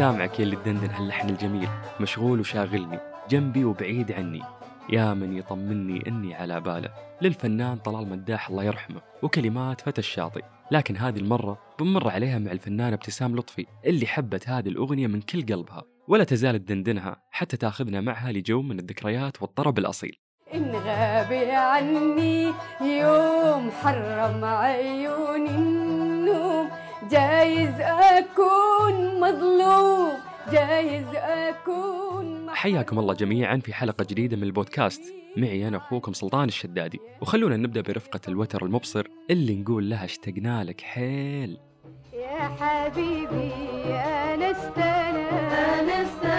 سامعك يلي تدندن هاللحن الجميل. مشغول وشاغلني جنبي وبعيد عني. يا من يطمني إني على باله. للفنان طلال مداح الله يرحمه وكلمات فتى الشاطئ. لكن هذه المرة بنمر عليها مع الفنانة ابتسام لطفي اللي حبت هذه الأغنية من كل قلبها. ولا تزال تدندنها حتى تاخذنا معها لجو من الذكريات والطرب الأصيل. إن غاب عني يوم حرم عيوني النوم. جايز أكون مظلوم جايز أكون حياكم الله جميعا في حلقة جديدة من البودكاست. معي أنا أخوكم سلطان الشدادي. وخلونا نبدأ برفقة الوتر المبصر اللي نقول لها اشتقنا لك حيل. يا حبيبي أنا أنست أنا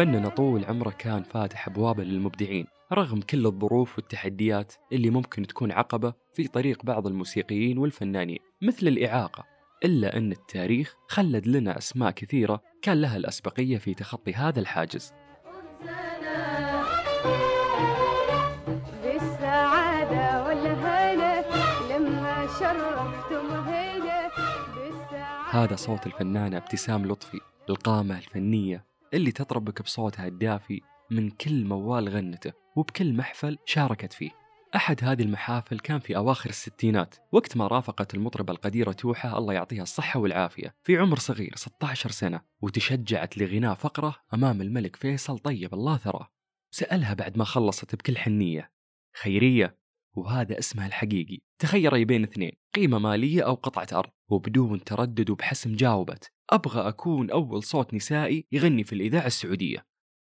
فننا طول عمره كان فاتح أبوابه للمبدعين رغم كل الظروف والتحديات اللي ممكن تكون عقبة في طريق بعض الموسيقيين والفنانين مثل الإعاقة. إلا أن التاريخ خلد لنا أسماء كثيرة كان لها الأسبقية في تخطي هذا الحاجز. هذا صوت الفنانة ابتسام لطفي القامة الفنية اللي تطربك بصوتها الدافي من كل موال غنته وبكل محفل شاركت فيه. أحد هذه المحافل كان في أواخر الستينات. وقت ما رافقت المطربة القديرة توحة الله يعطيها الصحة والعافية في عمر صغير 16 سنة وتشجعت لغناء فقرة أمام الملك فيصل طيب الله ثراه. سألها بعد ما خلصت بكل حنية. خيرية؟ وهذا اسمها الحقيقي. تخيري بين اثنين قيمة مالية أو قطعة أرض. وبدون تردد وبحسم جاوبت. أبغى أكون أول صوت نسائي يغني في الإذاعة السعودية.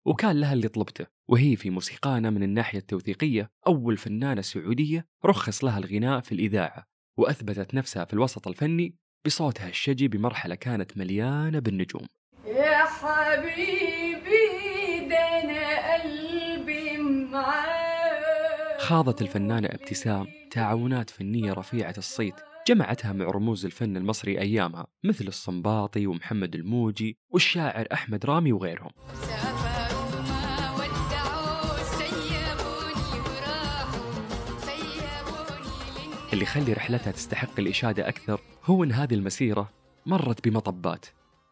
وكان لها اللي طلبته وهي في موسيقانا من الناحية التوثيقية أول فنانة سعودية رخص لها الغناء في الإذاعة وأثبتت نفسها في الوسط الفني بصوتها الشجي بمرحلة كانت مليانة بالنجوم. يا حبيبي ده أنا قلبي معاك. خاضت الفنانة ابتسام تعاونات فنية رفيعة الصيت جمعتها مع رموز الفن المصري أيامها مثل الصنباطي ومحمد الموجي والشاعر أحمد رامي وغيرهم. اللي يخلي رحلتها تستحق الإشادة أكثر هو أن هذه المسيرة مرت بمطبات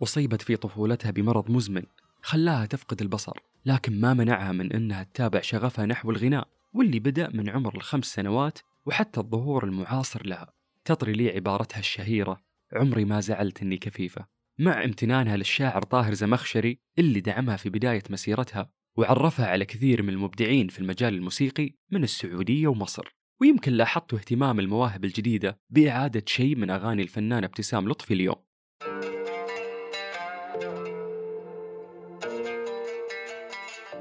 أصيبت في طفولتها بمرض مزمن خلاها تفقد البصر لكن ما منعها من أنها تتابع شغفها نحو الغناء واللي بدأ من عمر الخمس سنوات وحتى الظهور المعاصر لها. تطري لي عبارتها الشهيرة. عمري ما زعلت أني كفيفة. مع امتنانها للشاعر طاهر زمخشري اللي دعمها في بداية مسيرتها وعرفها على كثير من المبدعين في المجال الموسيقي من السعودية ومصر. ويمكن لاحظتوا اهتمام المواهب الجديدة بإعادة شيء من أغاني الفنانة ابتسام لطفي اليوم.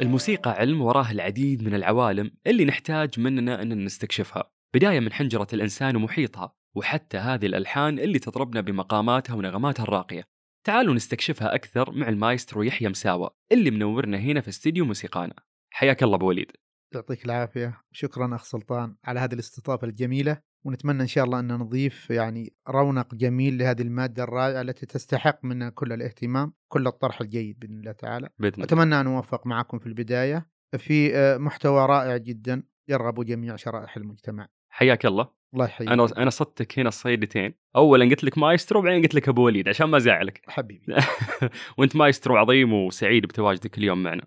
الموسيقى علم وراه العديد من العوالم اللي نحتاج مننا أن نستكشفها. بداية من حنجرة الإنسان ومحيطها. وحتى هذه الألحان اللي تطربنا بمقاماتها ونغماتها الراقية. تعالوا نستكشفها أكثر مع المايسترو يحيى مساوى اللي منورنا هنا في استديو موسيقانا. حياك الله أبو وليد. يعطيك العافية. شكرا أخ سلطان على هذه الاستضافة الجميلة ونتمنى إن شاء الله أن نضيف يعني رونق جميل لهذه المادة الرائعة التي تستحق منا كل الاهتمام كل الطرح الجيد بإذن الله تعالى. بإذن أتمنى أن أوفق معكم في البداية. في آه، محتوى رائع جدا يرغب جميع شرائح المجتمع. حياك الله. الله يحييك. أنا أنا صدتك هنا الصيدتين أولا قلت لك مايسترو بعدين قلت لك أبو وليد عشان ما أزعلك. حبيبي. وأنت مايسترو عظيم وسعيد بتواجدك اليوم معنا.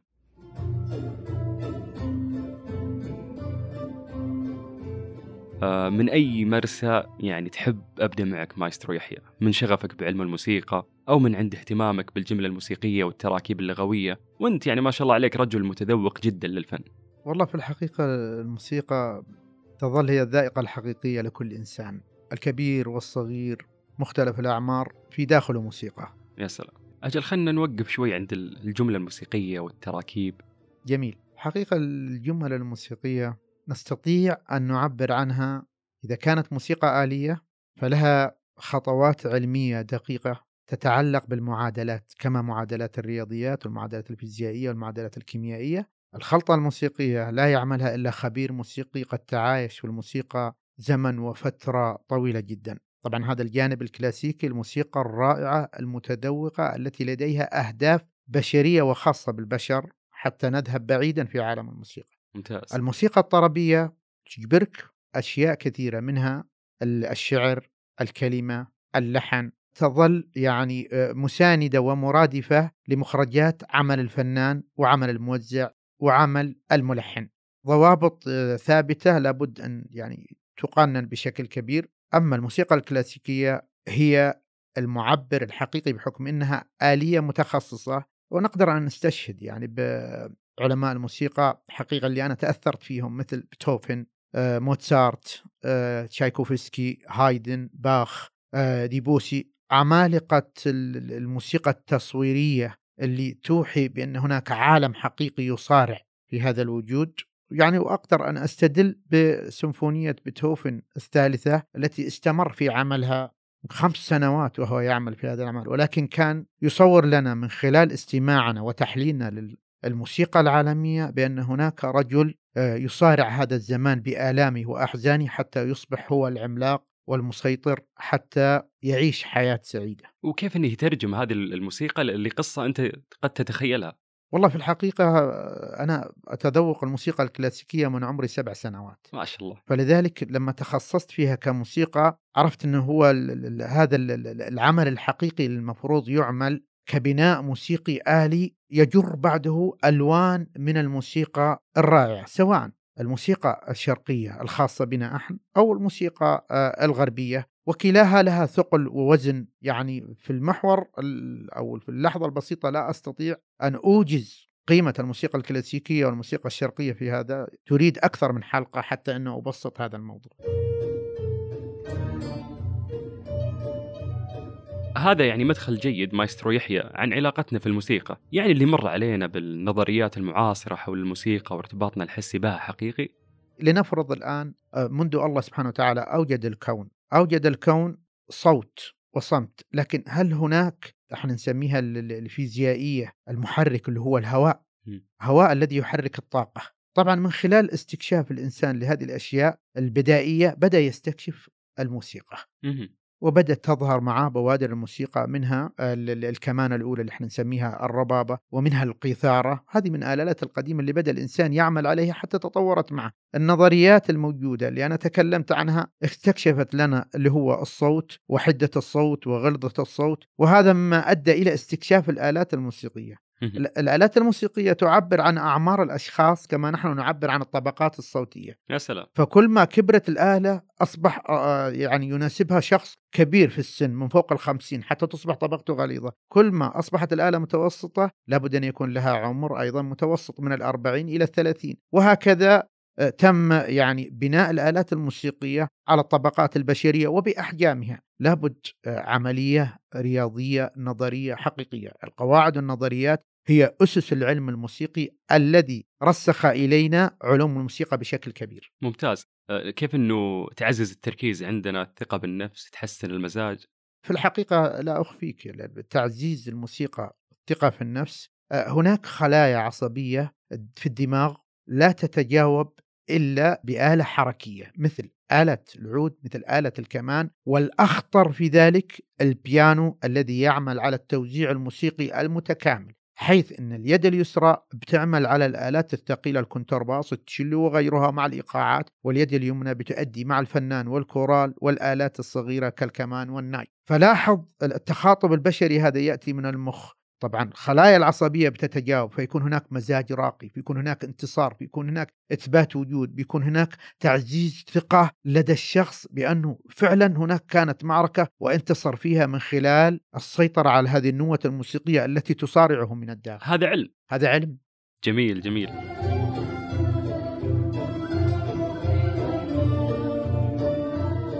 آه، من أي مرسى يعني تحب أبدأ معك مايسترو يحيى؟ من شغفك بعلم الموسيقى أو من عند اهتمامك بالجملة الموسيقية والتراكيب اللغوية؟ وأنت يعني ما شاء الله عليك رجل متذوق جدا للفن. والله في الحقيقة الموسيقى تظل هي الذائقة الحقيقية لكل إنسان. الكبير والصغير مختلف الأعمار في داخله موسيقى. يا سلام. أجل خلنا نوقف شوي عند الجملة الموسيقية والتراكيب. جميل. حقيقة الجمل الموسيقية نستطيع أن نعبر عنها إذا كانت موسيقى آلية فلها خطوات علمية دقيقة تتعلق بالمعادلات كما معادلات الرياضيات والمعادلات الفيزيائية والمعادلات الكيميائية. الخلطة الموسيقية لا يعملها إلا خبير موسيقي قد تعايش في الموسيقى زمن وفترة طويلة جدا. طبعا هذا الجانب الكلاسيكي الموسيقى الرائعة المتذوقة التي لديها أهداف بشرية وخاصة بالبشر حتى نذهب بعيدا في عالم الموسيقى. ممتاز. الموسيقى الطربية تجبرك أشياء كثيرة منها ال- الشعر الكلمة اللحن. تظل يعني آه، مساندة ومرادفة لمخرجات عمل الفنان وعمل الموزع. وعمل الملحن. ضوابط آه، ثابتة لابد أن يعني تقنن بشكل كبير. أما الموسيقى الكلاسيكية هي المعبر الحقيقي بحكم أنها آلية متخصصة ونقدر أن نستشهد يعني بعلماء الموسيقى حقيقة اللي أنا تأثرت فيهم مثل بيتهوفن آه، موتسارت آه، تشايكوفسكي هايدن باخ ديبوسي. عمالقة ال- الموسيقى التصويرية اللي توحي بأن هناك عالم حقيقي يصارع في هذا الوجود. يعني وأقدر أن أستدل بسيمفونية بيتهوفن الثالثة التي استمر في عملها خمس سنوات وهو يعمل في هذا العمل ولكن كان يصور لنا من خلال استماعنا وتحليلنا للموسيقى العالمية بأن هناك رجل آه، يصارع هذا الزمان بآلامه وأحزانه حتى يصبح هو العملاق. والمسيطر حتى يعيش حياة سعيدة. وكيف إنه يترجم هذه الموسيقى لقصه أنت قد تتخيلها؟ والله في الحقيقة آه، أنا أتذوق الموسيقى الكلاسيكية من عمري سبع سنوات. ما شاء الله. فلذلك لما تخصصت فيها كموسيقى عرفت أنه هو ال- ال- هذا ال- ال- العمل الحقيقي المفروض يعمل كبناء موسيقي آلي يجر بعده ألوان من الموسيقى الرائعة سواء الموسيقى الشرقية الخاصة بنا إحنا أو الموسيقى آه، الغربية. وكلاها لها ثقل ووزن. يعني في المحور ال- أو في اللحظة البسيطة لا أستطيع أن أوجز قيمة الموسيقى الكلاسيكية والموسيقى الشرقية في هذا. تريد أكثر من حلقة حتى أنه أبسط هذا الموضوع. هذا يعني مدخل جيد مايسترو يحيى عن علاقتنا في الموسيقى. يعني اللي مر علينا بالنظريات المعاصرة حول الموسيقى وارتباطنا الحسي بها حقيقي. لنفرض الآن آه، منذ الله سبحانه وتعالى أوجد الكون. أوجد الكون صوت وصمت. لكن هل هناك إحنا نسميها ال- ال- الفيزيائية المحرك اللي هو الهواء. هواء الذي يحرك الطاقة. طبعا من خلال استكشاف الإنسان لهذه الأشياء البدائية بدأ يستكشف الموسيقى. وبدأت تظهر معاه بوادر الموسيقى منها ال- ال- الكمانة الأولى اللي إحنا نسميها الربابة ومنها القيثارة. هذه من آلآلات القديمة اللي بدأ الإنسان يعمل عليها حتى تطورت معه. النظريات الموجودة اللي أنا تكلمت عنها استكشفت لنا اللي هو الصوت وحدة الصوت وغلظة الصوت وهذا مما أدى إلى استكشاف الآلات الموسيقية. الآلات الموسيقية تعبر عن أعمار الأشخاص كما نحن نعبر عن الطبقات الصوتية. يا سلام. فكل ما كبرت الآلة أصبح آه، يعني يناسبها شخص كبير في السن من فوق الخمسين حتى تصبح طبقته غليظة. كل ما أصبحت الآلة متوسطة لابد أن يكون لها عمر أيضا متوسط من الأربعين إلى الثلاثين. وهكذا آه، تم يعني بناء الآلات الموسيقية على الطبقات البشرية وبأحجامها. لابد آه، عملية رياضية نظرية حقيقية. القواعد والنظريات هي أسس العلم الموسيقي الذي رسخ إلينا علوم الموسيقى بشكل كبير. ممتاز. آه، كيف إنه تعزز التركيز عندنا الثقة بالنفس تحسن المزاج؟ في الحقيقة لا أخفيك تعزيز الموسيقى الثقة في النفس. آه، هناك خلايا عصبية في الدماغ لا تتجاوب إلا بآلة حركية مثل آلة العود مثل آلة الكمان. والأخطر في ذلك البيانو الذي يعمل على التوزيع الموسيقي المتكامل. حيث أن اليد اليسرى بتعمل على الآلات الثقيلة الكونترباس التشيلو وغيرها مع الإيقاعات واليد اليمنى بتؤدي مع الفنان والكورال والآلات الصغيرة كالكمان والناي. فلاحظ التخاطب البشري هذا يأتي من المخ. طبعا خلايا العصبية بتتجاوب فيكون هناك مزاج راقي فيكون هناك انتصار فيكون هناك إثبات وجود بيكون هناك تعزيز ثقة لدى الشخص بأنه فعلا هناك كانت معركة وانتصر فيها من خلال السيطرة على هذه النوة الموسيقية التي تصارعه من الداخل. هذا علم. هذا علم. جميل جميل.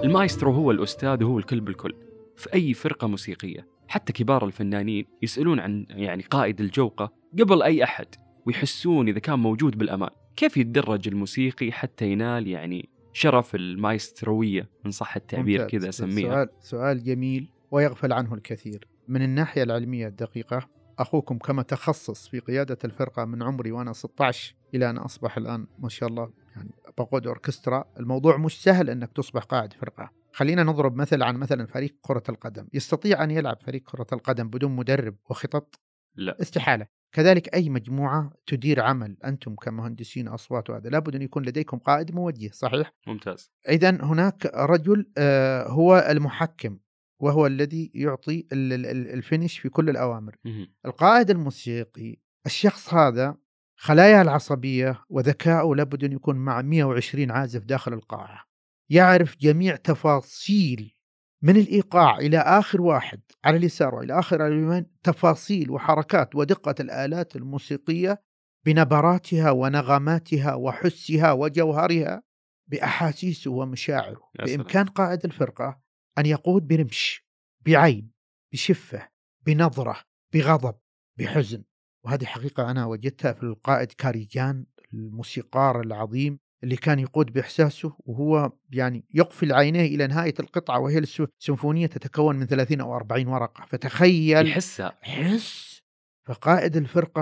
المايسترو هو الأستاذ وهو الكل بالكل في أي فرقة موسيقية. حتى كبار الفنانين يسألون عن يعني قائد الجوقة قبل أي أحد ويحسون إذا كان موجود بالأمان. كيف يتدرج الموسيقي حتى ينال يعني شرف المايستروية؟ إن صح التعبير. كذا أسميها. سؤال سؤال جميل ويغفل عنه الكثير. من الناحية العلمية الدقيقة أخوكم كما تخصص في قيادة الفرقة من عمري وأنا 16 إلى أن أصبح الآن ما شاء الله يعني بقود أوركسترا الموضوع مش سهل أنك تصبح قائد فرقة. خلينا نضرب مثل عن مثلا فريق كرة القدم. يستطيع أن يلعب فريق كرة القدم بدون مدرب وخطط؟ لا. استحالة. كذلك أي مجموعة تدير عمل أنتم كمهندسين أصوات وهذا لابد أن يكون لديكم قائد موجه صحيح؟ ممتاز. إذا هناك رجل آه، هو المحكم وهو الذي يعطي ال- ال- ال- الفينش في كل الأوامر. مهم. القائد الموسيقي الشخص هذا خلاياه العصبية وذكاؤه لابد أن يكون مع 120 عازف داخل القاعة. يعرف جميع تفاصيل من الإيقاع إلى آخر واحد على اليسار وإلى آخر على اليمين تفاصيل وحركات ودقة الآلات الموسيقية بنبراتها ونغماتها وحسها وجوهرها بأحاسيسه ومشاعره. بإمكان قائد الفرقة أن يقود برمش بعين بشفة بنظرة بغضب بحزن. وهذه حقيقة أنا وجدتها في القائد كاريجان الموسيقار العظيم اللي كان يقود بإحساسه وهو يعني يقفل عينيه إلى نهاية القطعة وهي الس- السيمفونية تتكون من 30 أو 40 ورقة. فتخيل يحسها حس فقائد الفرقة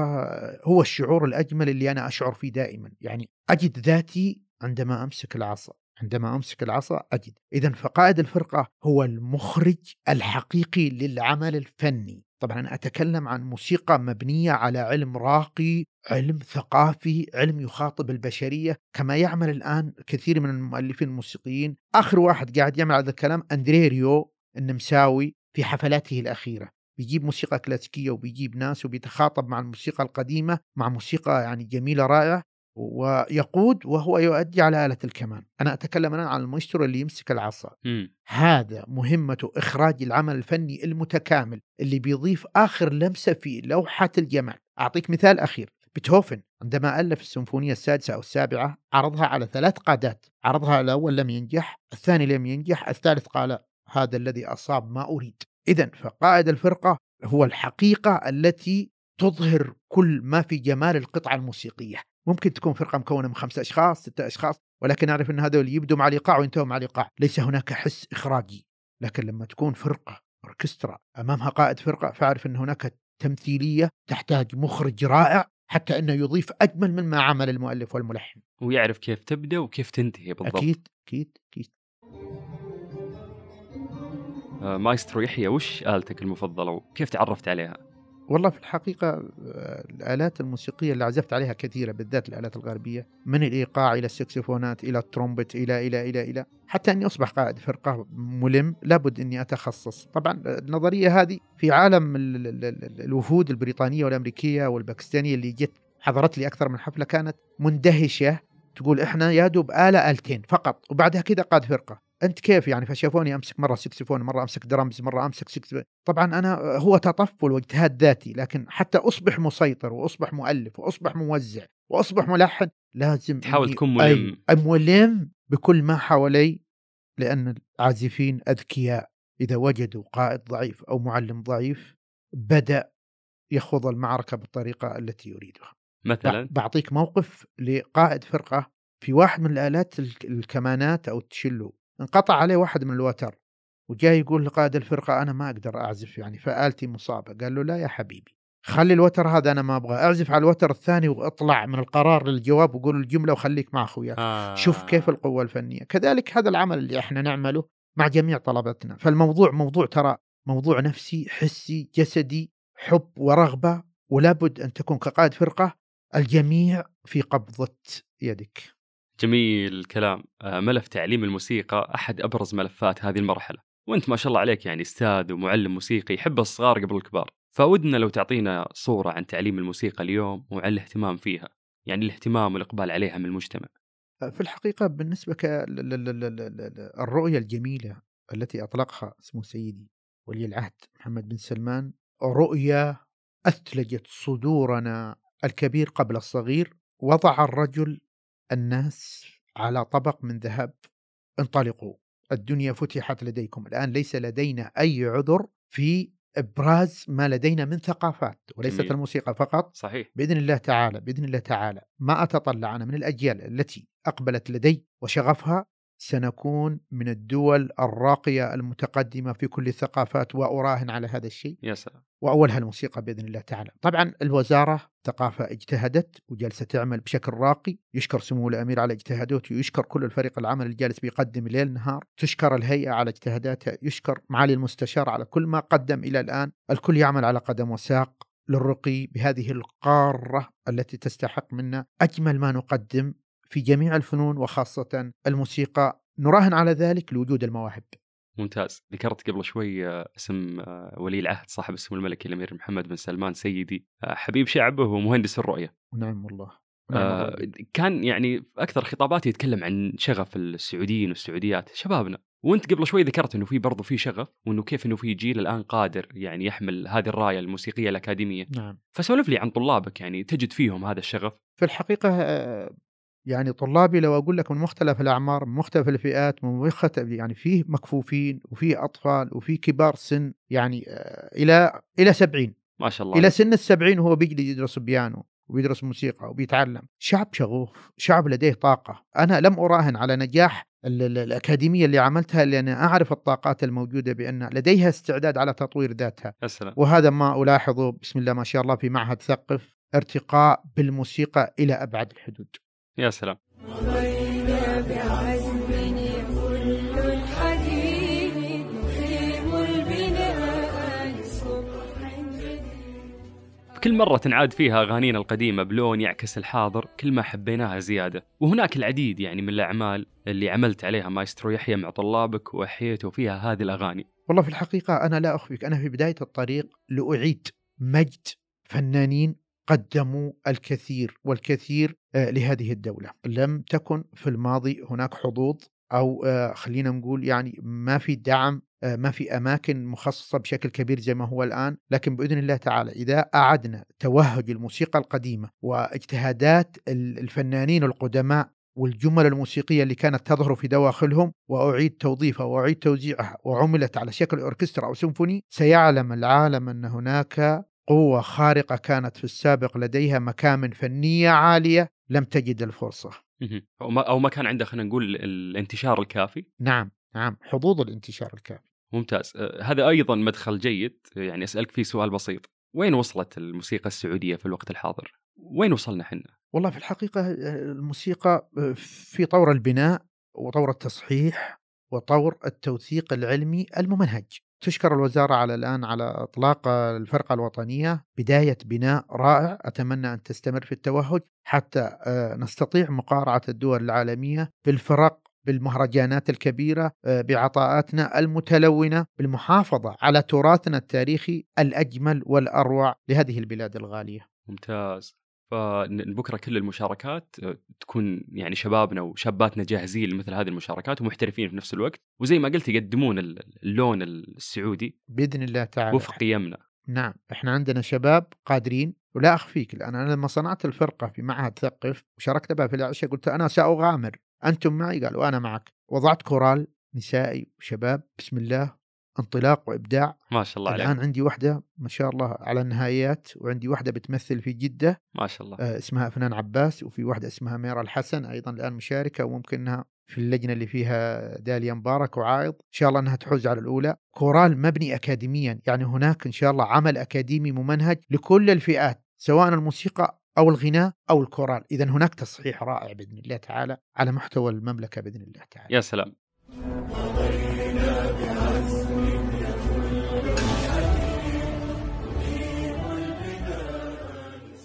هو الشعور الأجمل اللي أنا أشعر فيه دائما. يعني أجد ذاتي عندما أمسك العصا عندما أمسك العصا أجد. إذا فقائد الفرقة هو المخرج الحقيقي للعمل الفني. طبعا أتكلم عن موسيقى مبنية على علم راقي علم ثقافي علم يخاطب البشرية كما يعمل الآن كثير من المؤلفين الموسيقيين. آخر واحد قاعد يعمل هذا الكلام أندريريو النمساوي في حفلاته الأخيرة. بيجيب موسيقى كلاسيكية وبيجيب ناس وبيتخاطب مع الموسيقى القديمة مع موسيقى يعني جميلة رائعة. ويقود وهو يؤدي على آلة الكمان أنا أتكلم الآن عن المايسترو اللي يمسك العصا. هذا مهمته إخراج العمل الفني المتكامل اللي بيضيف آخر لمسة في لوحة الجمال. أعطيك مثال أخير. بيتهوفن عندما ألف السيمفونية السادسة أو السابعة عرضها على ثلاث قادات. عرضها الأول لم ينجح الثاني لم ينجح الثالث قال هذا الذي أصاب ما أريد. إذا فقائد الفرقة هو الحقيقة التي تظهر كل ما في جمال القطعة الموسيقية. ممكن تكون فرقة مكونة من خمسة أشخاص ستة أشخاص ولكن أعرف أن هذول يبدوا مع الإيقاع وينتهوا مع الإيقاع ليس هناك حس إخراجي. لكن لما تكون فرقة أوركسترا أمامها قائد فرقة فأعرف أن هناك تمثيلية تحتاج مخرج رائع حتى أنه يضيف أجمل مما عمل المؤلف والملحن. ويعرف كيف تبدأ وكيف تنتهي بالضبط. أكيد أكيد أكيد. آه مايسترو يحيى وش آلتك المفضلة؟ وكيف تعرفت عليها؟ والله في الحقيقة آه، الآلات الموسيقية اللي عزفت عليها كثيرة بالذات الآلات الغربية من الإيقاع إلى السكسفونات إلى الترومبت إلى إلى إلى إلى حتى أني أصبح قائد فرقة ملم لابد أني أتخصص. طبعا النظرية هذه في عالم ال- ال- ال- الوفود البريطانية والأمريكية والباكستانية اللي جت حضرت لي أكثر من حفلة كانت مندهشة تقول إحنا يا دوب آلة آلتين فقط وبعدها كذا قائد فرقة. أنت كيف يعني فشافوني أمسك مرة سكسفون مرة أمسك درامز مرة أمسك سكس طبعا أنا هو تطفل واجتهاد ذاتي لكن حتى أصبح مسيطر وأصبح مؤلف وأصبح موزع وأصبح ملحن لازم تحاول تكون ملم. ملم بكل ما حوالي لأن العازفين أذكياء. إذا وجدوا قائد ضعيف أو معلم ضعيف بدأ يخوض المعركة بالطريقة التي يريدها. مثلا؟ بعطيك موقف لقائد فرقة في واحد من الآلات الك- الكمانات أو التشيلو انقطع عليه واحد من الوتر وجاي يقول لقائد الفرقة أنا ما أقدر أعزف يعني فآلتي مصابة. قال له لا يا حبيبي خلي الوتر هذا أنا ما أبغى أعزف على الوتر الثاني واطلع من القرار للجواب وقول الجملة وخليك مع أخوياك. آه. شوف كيف القوة الفنية. كذلك هذا العمل اللي إحنا نعمله مع جميع طلبتنا فالموضوع موضوع ترى موضوع نفسي حسي جسدي حب ورغبة ولابد أن تكون كقائد فرقة الجميع في قبضة يدك. جميل الكلام آه، ملف تعليم الموسيقى أحد أبرز ملفات هذه المرحلة. وأنت ما شاء الله عليك يعني أستاذ ومعلم موسيقي يحب الصغار قبل الكبار. فودنا لو تعطينا صورة عن تعليم الموسيقى اليوم وعن الاهتمام فيها يعني الاهتمام والإقبال عليها من المجتمع. في الحقيقة بالنسبة كالرؤية الجميلة التي أطلقها اسمه سيدي ولي العهد محمد بن سلمان رؤية أثلجت صدورنا الكبير قبل الصغير. وضع الرجل الناس على طبق من ذهب انطلقوا. الدنيا فتحت لديكم. الآن ليس لدينا أي عذر في إبراز ما لدينا من ثقافات وليست جميل. الموسيقى فقط. صحيح. بإذن الله تعالى بإذن الله تعالى ما أتطلع أنا من الأجيال التي أقبلت لدي وشغفها سنكون من الدول الراقية المتقدمة في كل الثقافات وأراهن على هذا الشيء. يا سلام. وأولها الموسيقى بإذن الله تعالى. طبعا الوزارة ثقافة اجتهدت وجالسه تعمل بشكل راقي، يشكر سمو الأمير على اجتهاداته، يشكر كل الفريق العمل اللي جالس بيقدم ليل نهار، تشكر الهيئة على اجتهاداتها، يشكر معالي المستشار على كل ما قدم إلى الآن، الكل يعمل على قدم وساق للرقي بهذه القارة التي تستحق منا أجمل ما نقدم في جميع الفنون وخاصة الموسيقى نراهن على ذلك لوجود المواهب. ممتاز. ذكرت قبل شوي آه، اسم آه، ولي العهد صاحب السمو الملكي الأمير محمد بن سلمان سيدي آه، حبيب شعبه ومهندس الرؤية. ونعم والله. نعم آه، والله. كان يعني أكثر خطاباته يتكلم عن شغف السعوديين والسعوديات. شبابنا وأنت قبل شوي ذكرت إنه في برضو في شغف وإنه كيف إنه في جيل الآن قادر يعني يحمل هذه الراية الموسيقية الأكاديمية. نعم. فسولف لي عن طلابك يعني تجد فيهم هذا الشغف؟ في الحقيقة آه، يعني طلابي لو أقول لك من مختلف الأعمار من مختلف الفئات من مختلف يعني فيه مكفوفين وفيه أطفال وفيه كبار سن يعني آه، إلى إلى سبعين. ما شاء الله إلى سن السبعين وهو بيجلس يدرس بيانو وبيدرس موسيقى وبيتعلم. شعب شغوف شعب لديه طاقة. أنا لم أراهن على نجاح ال- ال- الأكاديمية اللي عملتها لأن أعرف الطاقات الموجودة بأن لديها استعداد على تطوير ذاتها. يا سلام. وهذا ما ألاحظه بسم الله ما شاء الله في معهد ثقف ارتقاء بالموسيقى إلى أبعد الحدود. يا سلام. كل مرة تنعاد فيها أغانينا القديمة بلون يعكس الحاضر كل ما حبيناها زيادة. وهناك العديد يعني من الأعمال اللي عملت عليها مايسترو يحيى مع طلابك وأحييتوا فيها هذه الأغاني. والله في الحقيقة أنا لا أخفيك أنا في بداية الطريق لأعيد مجد فنانين قدموا الكثير والكثير آه، لهذه الدولة. لم تكن في الماضي هناك حظوظ أو آه، خلينا نقول يعني ما في دعم آه، ما في أماكن مخصصة بشكل كبير زي ما هو الآن. لكن بإذن الله تعالى إذا أعدنا توهج الموسيقى القديمة واجتهادات ال- الفنانين القدماء والجمل الموسيقية اللي كانت تظهر في دواخلهم وأعيد توظيفها وأعيد توزيعها وعملت على شكل أوركسترا أو سيمفوني سيعلم العالم أن هناك قوة خارقة كانت في السابق لديها مكامن فنية عالية لم تجد الفرصة. أو ما, كان عنده خلينا نقول الانتشار الكافي. نعم نعم حظوظ الانتشار الكافي. ممتاز. آه، هذا أيضا مدخل جيد. يعني أسألك فيه سؤال بسيط. وين وصلت الموسيقى السعودية في الوقت الحاضر؟ وين وصلنا حنا؟ والله في الحقيقة آه، الموسيقى آه، في طور البناء وطور التصحيح وطور التوثيق العلمي الممنهج. تشكر الوزارة على الآن على إطلاق الفرقة الوطنية بداية بناء رائع. أتمنى أن تستمر في التوهج حتى آه، نستطيع مقارعة الدول العالمية بالفرق بالمهرجانات الكبيرة آه، بعطاءاتنا المتلونة بالمحافظة على تراثنا التاريخي الأجمل والأروع لهذه البلاد الغالية. ممتاز. فبكرة كل المشاركات آه، تكون يعني شبابنا وشاباتنا جاهزين لمثل هذه المشاركات ومحترفين في نفس الوقت. وزي ما قلت يقدمون ال- اللون السعودي بإذن الله تعالى. وفق قيمنا. نعم إحنا عندنا شباب قادرين ولا أخفيك الآن أنا لما صنعت الفرقة في معهد ثقف وشاركت بها في العشاء قلت أنا سأغامر. أنتم معي؟ قالوا أنا معك. وضعت كورال نسائي وشباب بسم الله. انطلاق وإبداع. ما شاء الله عليك. الان عندي واحدة ما شاء الله على النهائيات وعندي واحدة بتمثل في جدة ما شاء الله. آه، اسمها افنان عباس وفي واحدة اسمها ميرا الحسن أيضا الآن مشاركة وممكن إنها في اللجنة اللي فيها داليا مبارك وعايض. إن شاء الله إنها تحوز على الأولى. كورال مبني اكاديميا يعني هناك إن شاء الله عمل أكاديمي ممنهج لكل الفئات سواء الموسيقى أو الغناء أو الكورال. اذا هناك تصحيح رائع بإذن الله تعالى على محتوى المملكة بإذن الله تعالى. يا سلام.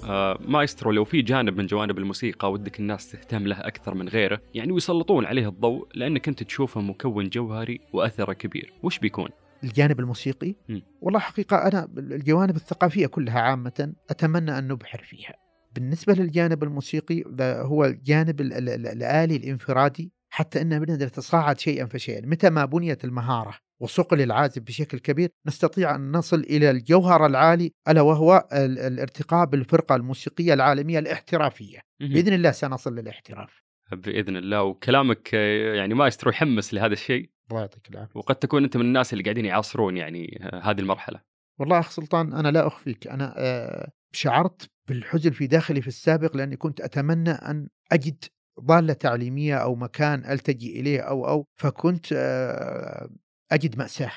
آه مايسترو لو في جانب من جوانب الموسيقى ودك الناس تهتم له أكثر من غيره يعني ويسلطون عليه الضوء لأنك أنت تشوفه مكون جوهري وأثره كبير وش بيكون؟ الجانب الموسيقي مم. والله حقيقة أنا الجوانب الثقافية كلها عامة أتمنى أن نبحر فيها بالنسبة للجانب الموسيقي هو الجانب ال- ال- ال- الآلي الانفرادي حتى أننا بنقدر نتصاعد شيئا فشيئا. متى ما بنيت المهارة وصقل العازف بشكل كبير نستطيع أن نصل إلى الجوهر العالي ألا وهو ال- الارتقاء بالفرقة الموسيقية العالمية الاحترافية. بإذن الله سنصل للاحتراف. بإذن الله. وكلامك يعني مايسترو يحمس لهذا الشيء. الله يعطيك العافية. وقد تكون أنت من الناس اللي قاعدين يعاصرون يعني آه، هذه المرحلة. والله أخ سلطان أنا لا أخفيك. أنا آه، شعرت بالحزن في داخلي في السابق لأني كنت أتمنى أن أجد ضالة تعليمية أو مكان ألتجي إليه أو أو فكنت آه، أجد مأساة.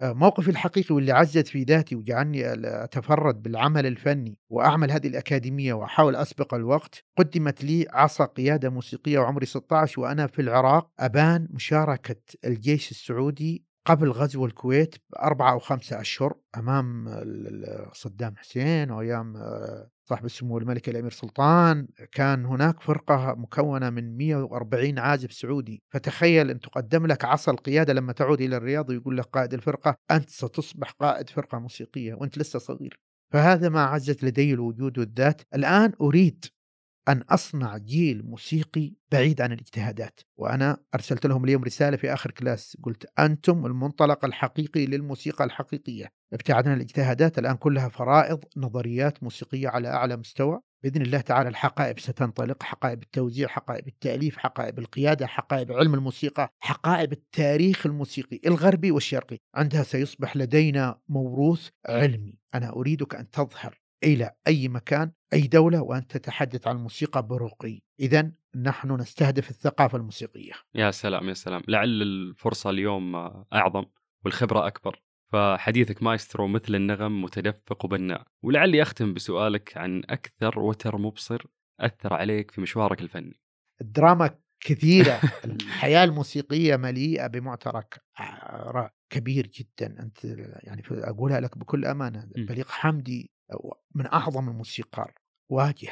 آه، موقفي الحقيقي واللي عزت في ذاتي وجعلني أتفرد بالعمل الفني وأعمل هذه الأكاديمية وأحاول أسبق الوقت قدمت لي عصا قيادة موسيقية وعمري 16 وأنا في العراق أبان مشاركة الجيش السعودي قبل غزو الكويت بأربعة أو خمسة أشهر أمام صدام حسين وأيام آه، صاحب السمو الملك الأمير سلطان. كان هناك فرقة مكونة من 140 عازف سعودي. فتخيل أن تقدم لك عصا القيادة لما تعود إلى الرياض ويقول لك قائد الفرقة أنت ستصبح قائد فرقة موسيقية وأنت لسه صغير. فهذا ما عزت لدي الوجود والذات. الآن أريد أن أصنع جيل موسيقي بعيد عن الاجتهادات. وأنا أرسلت لهم اليوم رسالة في آخر كلاس قلت أنتم المنطلق الحقيقي للموسيقى الحقيقية. ابتعدنا الاجتهادات الآن كلها فرائض نظريات موسيقية على أعلى مستوى. بإذن الله تعالى الحقائب ستنطلق حقائب التوزيع حقائب التأليف حقائب القيادة حقائب علم الموسيقى حقائب التاريخ الموسيقي الغربي والشرقي. عندها سيصبح لدينا موروث علمي. أنا أريدك أن تظهر إلى أي مكان أي دولة وأن تتحدث عن الموسيقى برقي إذا نحن نستهدف الثقافة الموسيقية. يا سلام يا سلام. لعل الفرصة اليوم أعظم والخبرة أكبر. فحديثك مايسترو مثل النغم متدفق وبناء ولعلي أختم بسؤالك عن أكثر وتر مبصر أثر عليك في مشوارك الفني. الدراما كثيرة. الحياة الموسيقية مليئة بمعترك كبير جدا. أنت يعني أقولها لك بكل أمانة. بليغ حمدي من أعظم الموسيقار واجه.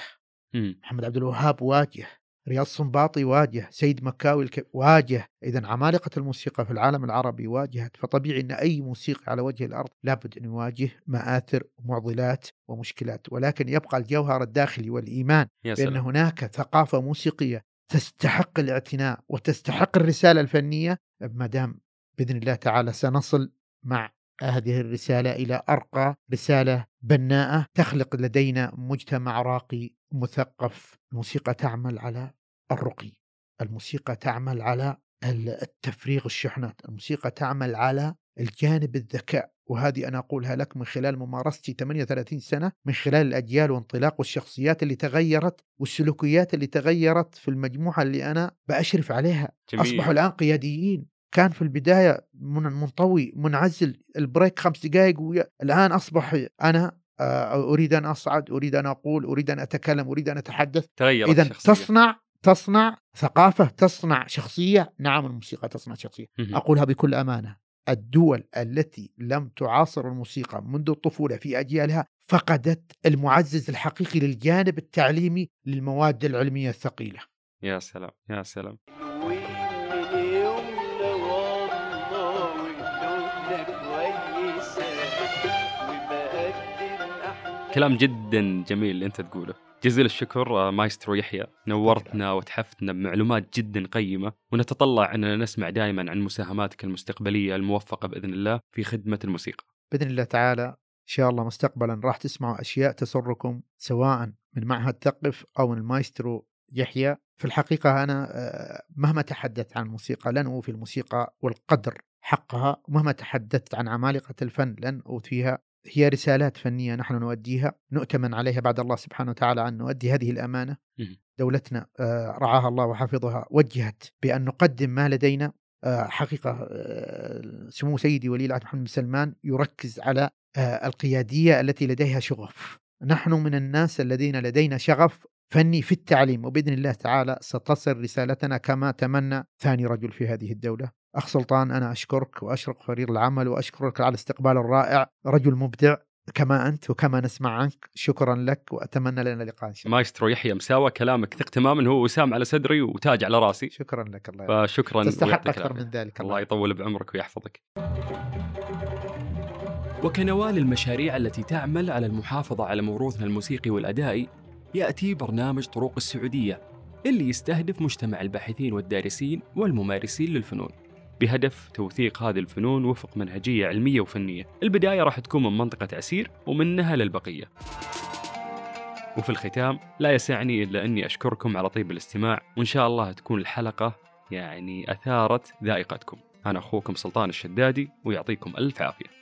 مم. محمد عبد الوهاب واجه. رياض صنباطي واجه. سيد مكاوي الك... واجه. إذا عمالقة الموسيقى في العالم العربي واجهت فطبيعي أن أي موسيقى على وجه الأرض لابد أن يواجه مآثر ومعضلات ومشكلات ولكن يبقى الجوهر الداخلي والإيمان بأن هناك ثقافة موسيقية تستحق الاعتناء وتستحق الرسالة الفنية ما دام بإذن الله تعالى سنصل مع هذه الرسالة إلى أرقى رسالة بناءة تخلق لدينا مجتمع راقي مثقف. الموسيقى تعمل على الرقي. الموسيقى تعمل على التفريغ الشحنات. الموسيقى تعمل على الجانب الذكاء. وهذه أنا أقولها لك من خلال ممارستي 38 سنة من خلال الأجيال وانطلاق والشخصيات اللي تغيرت والسلوكيات اللي تغيرت في المجموعة اللي أنا بأشرف عليها. جميل. أصبحوا الآن قياديين. كان في البداية من منطوي منعزل البريك خمس دقائق ويا الآن أصبح أنا آه، أريد أن أصعد أريد أن أقول أريد أن أتكلم أريد أن أتحدث. تغيرت إذا الشخصية. تصنع تصنع ثقافة تصنع شخصية. نعم الموسيقى تصنع شخصية. مهم. أقولها بكل أمانة. الدول التي لم تعاصر الموسيقى منذ الطفولة في أجيالها فقدت المعزز الحقيقي للجانب التعليمي للمواد العلمية الثقيلة. يا سلام يا سلام. كلام جدا جميل اللي أنت تقوله. جزيل الشكر آه، مايسترو يحيى. نورتنا وتحفتنا بمعلومات جدا قيمة ونتطلع أننا نسمع دائما عن مساهماتك المستقبلية الموفقة بإذن الله في خدمة الموسيقى. بإذن الله تعالى إن شاء الله مستقبلا راح تسمعوا أشياء تسركم سواء من معهد ثقف أو من المايسترو يحيى. في الحقيقة أنا آه، مهما تحدثت عن الموسيقى لن أوفي الموسيقى والقدر حقها ومهما تحدثت عن عمالقة الفن لن أوفيها. هي رسالات فنية نحن نؤديها نؤتمن عليها بعد الله سبحانه وتعالى أن نؤدي هذه الأمانة. دولتنا آه، رعاها الله وحفظها وجهت بأن نقدم ما لدينا آه، حقيقة آه، سمو سيدي ولي العهد محمد بن سلمان يركز على القيادية التي لديها شغف. نحن من الناس الذين لدينا شغف فني في التعليم وبإذن الله تعالى ستصل رسالتنا كما تمنى ثاني رجل في هذه الدولة. أخ سلطان أنا أشكرك وأشكرك فريق العمل وأشكرك على الاستقبال الرائع. رجل مبدع كما أنت وكما نسمع عنك. شكرا لك وأتمنى لنا لقاء إن شاء الله مايسترو يحيى مساوى كلامك ثق تماما هو وسام على صدري وتاج على راسي. شكرا لك الله يرحمك. فشكرا تستحق أكثر. من ذلك الله يطول بعمرك ويحفظك. وكنوال المشاريع التي تعمل على المحافظة على موروثنا الموسيقي والأدائي يأتي برنامج طرق السعودية اللي يستهدف مجتمع الباحثين والدارسين والممارسين للفنون. بهدف توثيق هذه الفنون وفق منهجية علمية وفنية. البداية راح تكون من منطقة عسير ومنها للبقية. وفي الختام لا يسعني إلا أني أشكركم على طيب الاستماع وإن شاء الله تكون الحلقة يعني أثارت ذائقتكم. أنا أخوكم سلطان الشدادي ويعطيكم ألف عافية.